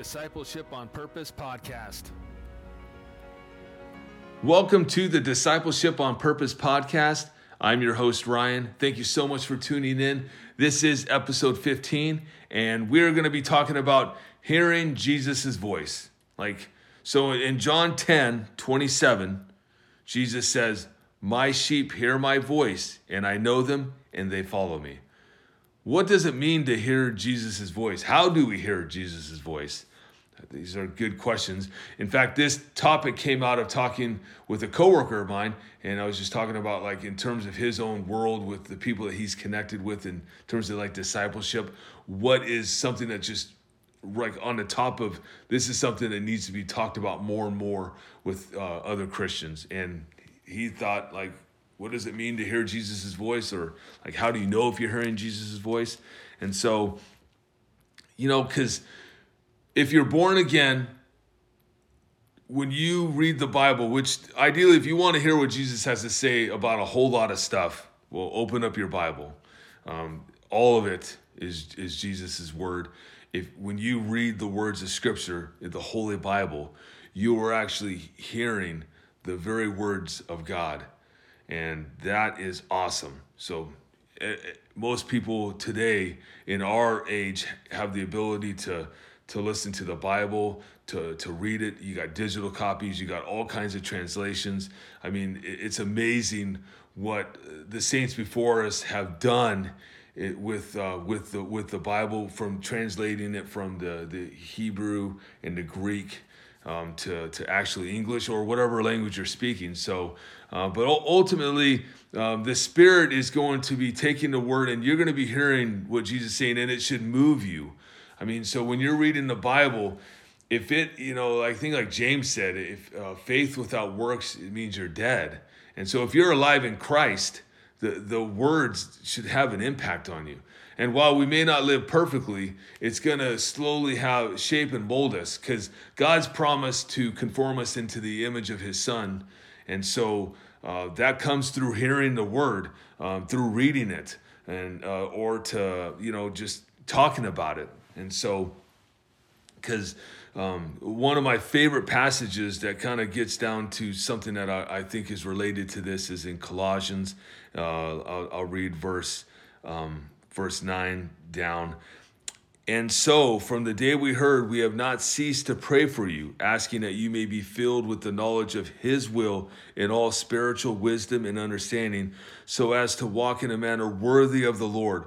Discipleship on Purpose podcast. Welcome to the Discipleship on Purpose podcast. I'm your host, Ryan. Thank you so much for tuning in. This is episode 15, and we're going to be talking about hearing Jesus' voice. Like, so in John 10 27, Jesus says, My sheep hear my voice, and I know them, and they follow me. What does it mean to hear Jesus' voice? How do we hear Jesus' voice? These are good questions. In fact, this topic came out of talking with a coworker of mine, and I was just talking about like in terms of his own world with the people that he's connected with, in terms of like discipleship. What is something that just like on the top of this is something that needs to be talked about more and more with uh, other Christians. And he thought like, what does it mean to hear Jesus' voice, or like how do you know if you're hearing Jesus' voice? And so, you know, because if you're born again, when you read the Bible, which ideally, if you want to hear what Jesus has to say about a whole lot of stuff, well, open up your Bible. Um, all of it is is Jesus' word. If when you read the words of Scripture, in the Holy Bible, you are actually hearing the very words of God, and that is awesome. So eh, eh, most people today in our age have the ability to to listen to the Bible, to, to read it. You got digital copies, you got all kinds of translations. I mean, it's amazing what the saints before us have done it, with uh, with the with the Bible, from translating it from the, the Hebrew and the Greek um, to to actually English or whatever language you're speaking. So, uh, but ultimately, um, the Spirit is going to be taking the word, and you're going to be hearing what Jesus is saying, and it should move you. I mean, so when you're reading the Bible, if it, you know, I think like James said, if uh, faith without works, it means you're dead. And so if you're alive in Christ, the, the words should have an impact on you. And while we may not live perfectly, it's going to slowly have shape and mold us because God's promised to conform us into the image of his son. And so uh, that comes through hearing the word, um, through reading it, and uh, or to, you know, just talking about it. And so, because um, one of my favorite passages that kind of gets down to something that I, I, think is related to this is in Colossians. Uh, I'll, I'll, read verse um, verse nine down. And so, from the day we heard, we have not ceased to pray for you, asking that you may be filled with the knowledge of His will in all spiritual wisdom and understanding, so as to walk in a manner worthy of the Lord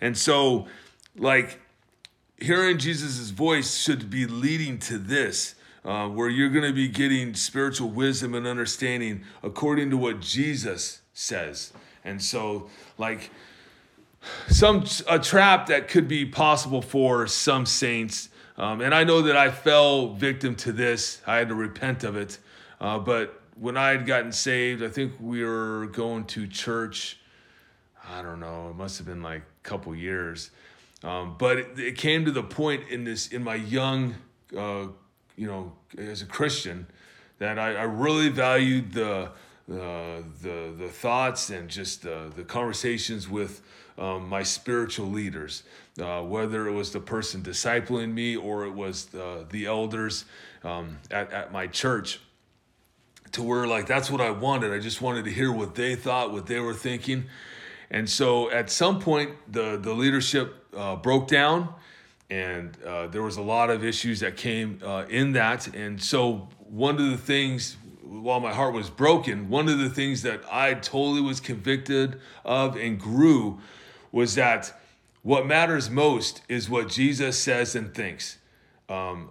And so, like, hearing Jesus' voice should be leading to this, uh, where you're going to be getting spiritual wisdom and understanding according to what Jesus says. And so, like, some a trap that could be possible for some saints. Um, and I know that I fell victim to this. I had to repent of it. Uh, but when I had gotten saved, I think we were going to church. I don't know. It must have been like couple years. Um, but it, it, came to the point in this in my young, uh, you know, as a Christian, that I, I really valued the uh, the the thoughts and just uh, the conversations with um, my spiritual leaders, uh, whether it was the person discipling me or it was uh, the elders um, at at my church. To where like that's what I wanted. I just wanted to hear what they thought, what they were thinking, and so at some point, the, the leadership uh, broke down, and uh, there was a lot of issues that came uh, in that. And so one of the things, while my heart was broken, one of the things that I totally was convicted of and grew was that what matters most is what Jesus says and thinks. Um,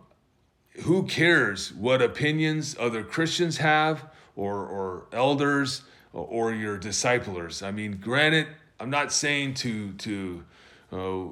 who cares what opinions other Christians have or, or elders? Or your disciplers. I mean, granted, I'm not saying to to uh,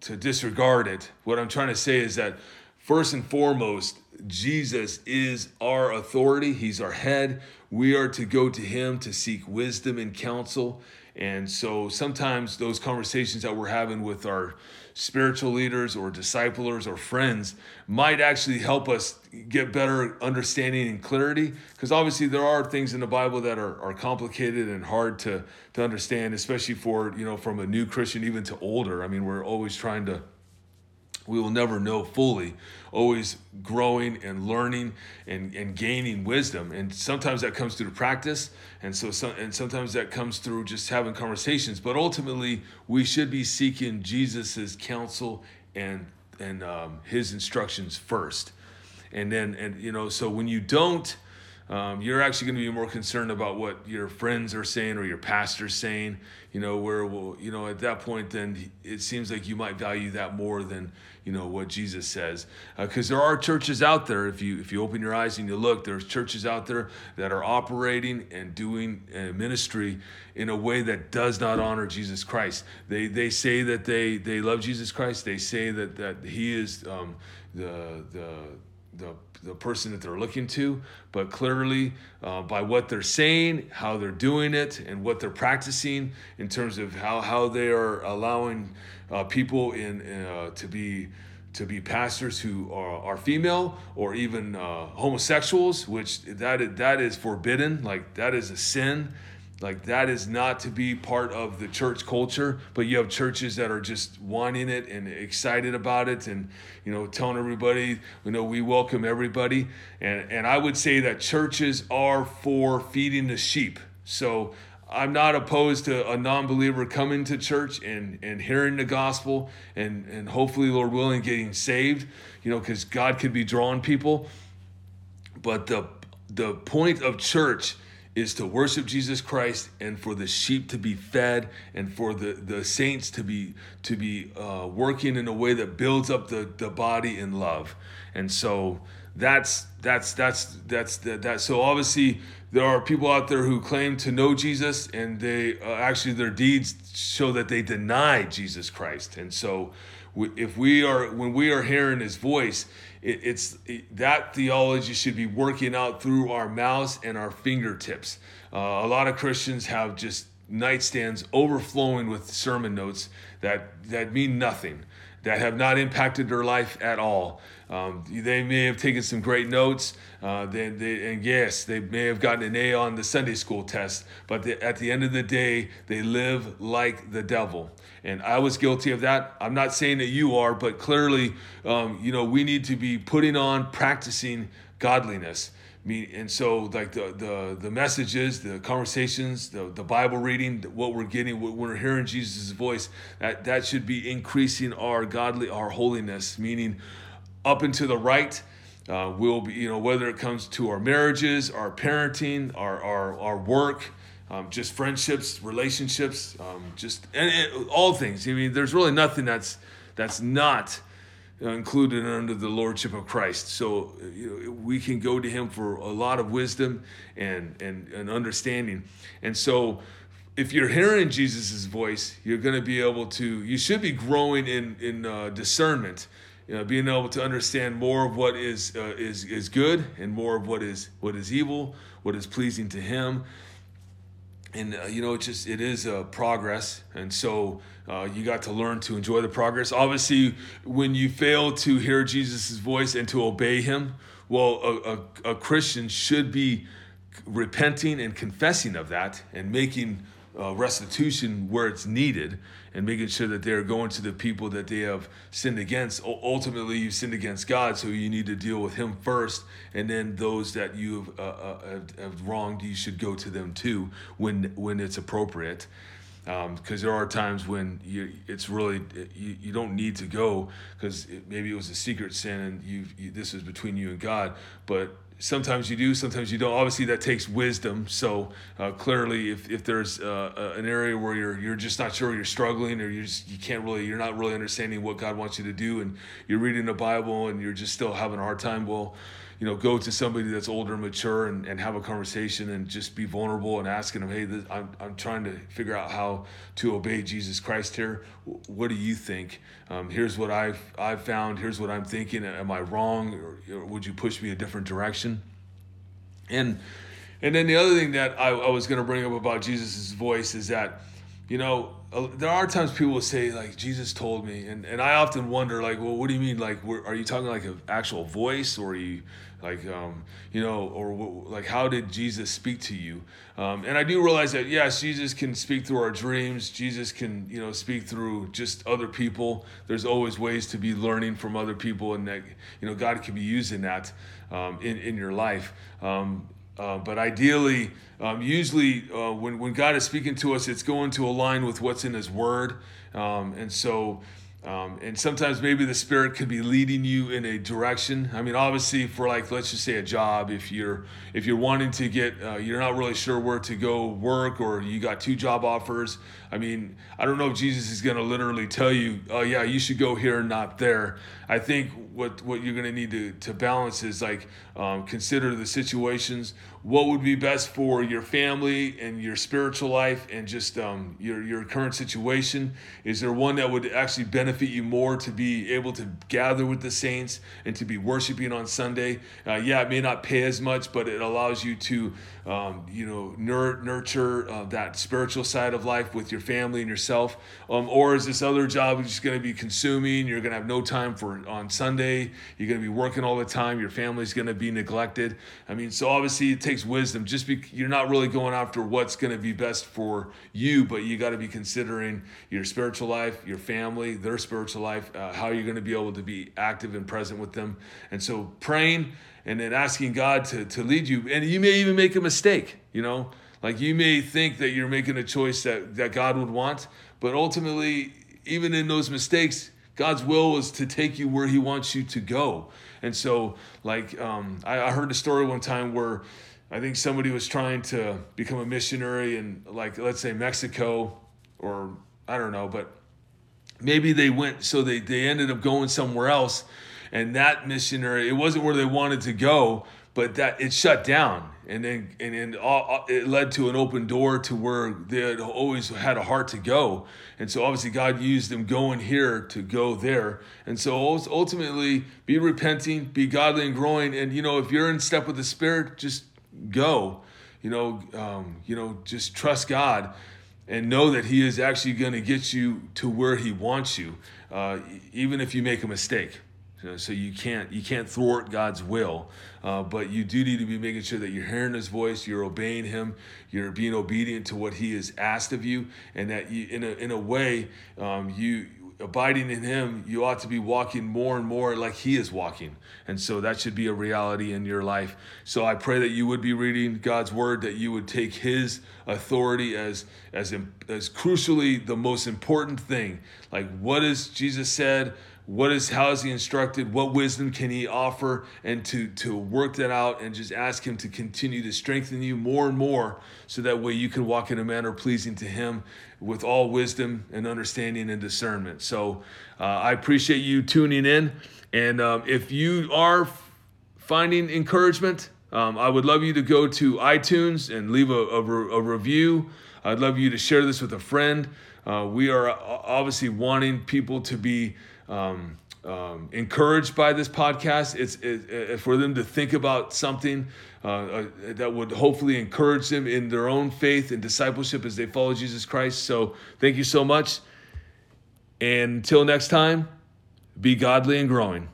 to disregard it. What I'm trying to say is that first and foremost, Jesus is our authority. He's our head. We are to go to him to seek wisdom and counsel. And so sometimes those conversations that we're having with our spiritual leaders or disciplers or friends might actually help us get better understanding and clarity. Because obviously there are things in the Bible that are, are complicated and hard to, to understand, especially for, you know, from a new Christian even to older. I mean, we're always trying to we will never know fully. Always growing and learning and, and gaining wisdom. And sometimes that comes through the practice and so some, and sometimes that comes through just having conversations. But ultimately we should be seeking jesus's counsel and and um, his instructions first. And then and you know so when you don't um, you're actually going to be more concerned about what your friends are saying or your pastor's saying you know where well you know at that point then it seems like you might value that more than you know what jesus says. Because uh, there are churches out there if you if you open your eyes and you look there's churches out there that are operating and doing uh, ministry in a way that does not honor jesus christ. They they say that they they love jesus christ. They say that that he is um, the the the the person that they're looking to, but clearly uh, by what they're saying, how they're doing it, and what they're practicing in terms of how, how they are allowing uh, people in uh, to be to be pastors who are, are female or even uh, homosexuals, which that that is forbidden. Like that is a sin like that is not to be part of the church culture but you have churches that are just wanting it and excited about it. And you know telling everybody you know we welcome everybody. And and i would say that churches are for feeding the sheep. So i'm not opposed to a non-believer coming to church and and hearing the gospel and and hopefully lord willing getting saved you know because god could be drawing people. But the the point of church is to worship Jesus Christ and for the sheep to be fed and for the, the saints to be to be uh, working in a way that builds up the, the body in love. And so that's that's that's that's that, that so obviously there are people out there who claim to know Jesus and they uh, actually their deeds show that they deny Jesus Christ. And so if we are when we are hearing his voice it, it's it, that theology should be working out through our mouths and our fingertips. Uh, a lot of christians have just nightstands overflowing with sermon notes that that mean nothing that have not impacted their life at all um, they may have taken some great notes, uh, they, they, and yes, they may have gotten an A on the Sunday school test, but they, at the end of the day, they live like the devil. And I was guilty of that. I'm not saying that you are, but clearly, um, you know, we need to be putting on, practicing godliness. And so, like the the the messages, the conversations, the, the Bible reading, what we're getting, what we're hearing Jesus' voice, that that should be increasing our godly, our holiness. Meaning, up and to the right. Uh, will be, you know, whether it comes to our marriages, our parenting, our, our, our work, um, just friendships, relationships, um, just and, and, all things. I mean, there's really nothing that's that's not included under the lordship of Christ. So you know, we can go to Him for a lot of wisdom and and, and understanding. And so, if you're hearing Jesus' voice, you're going to be able to. You should be growing in in uh, discernment you know, being able to understand more of what is uh, is is good and more of what is what is evil, what is pleasing to Him. And uh, you know, it just it is a progress, and so uh, you got to learn to enjoy the progress. Obviously, when you fail to hear Jesus' voice and to obey Him, well, a, a, a Christian should be repenting and confessing of that and making uh, restitution where it's needed and making sure that they're going to the people that they have sinned against. U- ultimately, you've sinned against God, so you need to deal with Him first, and then those that you have, uh, uh, have, have wronged, you should go to them too when when it's appropriate. Because um, there are times when you, it's really you, you don't need to go because maybe it was a secret sin and you, you this is between you and God, but sometimes you do sometimes you don't. Obviously that takes wisdom. So uh, clearly if, if there's uh, an area where you're you're just not sure you're struggling or you just you can't really you're not really understanding what god wants you to do and you're reading the bible and you're just still having a hard time well you know, go to somebody that's older and mature and, and have a conversation and just be vulnerable and asking them, hey, this, I'm, I'm trying to figure out how to obey Jesus Christ here. What do you think? Um, here's what I've, I've found. Here's what I'm thinking. Am I wrong? Or, or would you push me a different direction? And, and then the other thing that I, I was going to bring up about Jesus' voice is that, you know, there are times people will say like Jesus told me, and, and I often wonder like, well, what do you mean? Like, are you talking like an actual voice, or are you like, um, you know, or like how did Jesus speak to you? Um, and I do realize that yes, Jesus can speak through our dreams. Jesus can you know speak through just other people. There's always ways to be learning from other people, and that you know God can be using that um, in in your life. Um, uh, but ideally, um, usually uh, when, when God is speaking to us, it's going to align with what's in His Word. Um, and so um, and sometimes maybe the spirit could be leading you in a direction. I mean, obviously, for like let's just say a job, if you're if you're wanting to get, uh, you're not really sure where to go work, or you got two job offers. I mean, I don't know if Jesus is going to literally tell you, oh yeah, you should go here, and not there. I think what what you're going to need to to balance is like um, consider the situations. What would be best for your family and your spiritual life and just um, your your current situation? Is there one that would actually benefit you more to be able to gather with the saints and to be worshiping on Sunday? Uh, yeah, it may not pay as much, but it allows you to um, you know nur- nurture uh, that spiritual side of life with your family and yourself. Um, or is this other job just going to be consuming? You're going to have no time for on Sunday. You're going to be working all the time. Your family's going to be neglected. I mean, so obviously it takes wisdom. Just be, you're not really going after what's going to be best for you, but you got to be considering your spiritual life, your family, their spiritual life, uh, how you're going to be able to be active and present with them. And so praying and then asking God to, to lead you. And you may even make a mistake, you know, like you may think that you're making a choice that, that God would want, but ultimately, even in those mistakes, God's will is to take you where He wants you to go. And so, like, um, I, I heard a story one time where I think somebody was trying to become a missionary in, like, let's say Mexico, or I don't know, but maybe they went, so they, they ended up going somewhere else. And that missionary, it wasn't where they wanted to go, but that it shut down and then and then all, it led to an open door to where they had always had a heart to go. And so obviously god used them going here to go there. And so ultimately be repenting be godly and growing. And you know if you're in step with the spirit just go. You know um, you know just trust god and know that he is actually going to get you to where he wants you uh, even if you make a mistake so you can't you can't thwart God's will, uh, but you do need to be making sure that you're hearing His voice, you're obeying Him, you're being obedient to what He has asked of you, and that you in a in a way um, you abiding in him you ought to be walking more and more like he is walking. And so that should be a reality in your life. So i pray that you would be reading god's word that you would take his authority as as as crucially the most important thing. Like what has jesus said what is how is he instructed? What wisdom can he offer? And to to work that out and just ask him to continue to strengthen you more and more so that way you can walk in a manner pleasing to him with all wisdom and understanding and discernment. So uh, i appreciate you tuning in. And um, if you are finding encouragement um, i would love you to go to itunes and leave a, a, a review. I'd love you to share this with a friend uh, we are obviously wanting people to be um, um, encouraged by this podcast. It's it, it, for them to think about something uh, uh, that would hopefully encourage them in their own faith and discipleship as they follow Jesus Christ. So thank you so much. And until next time, be godly and growing.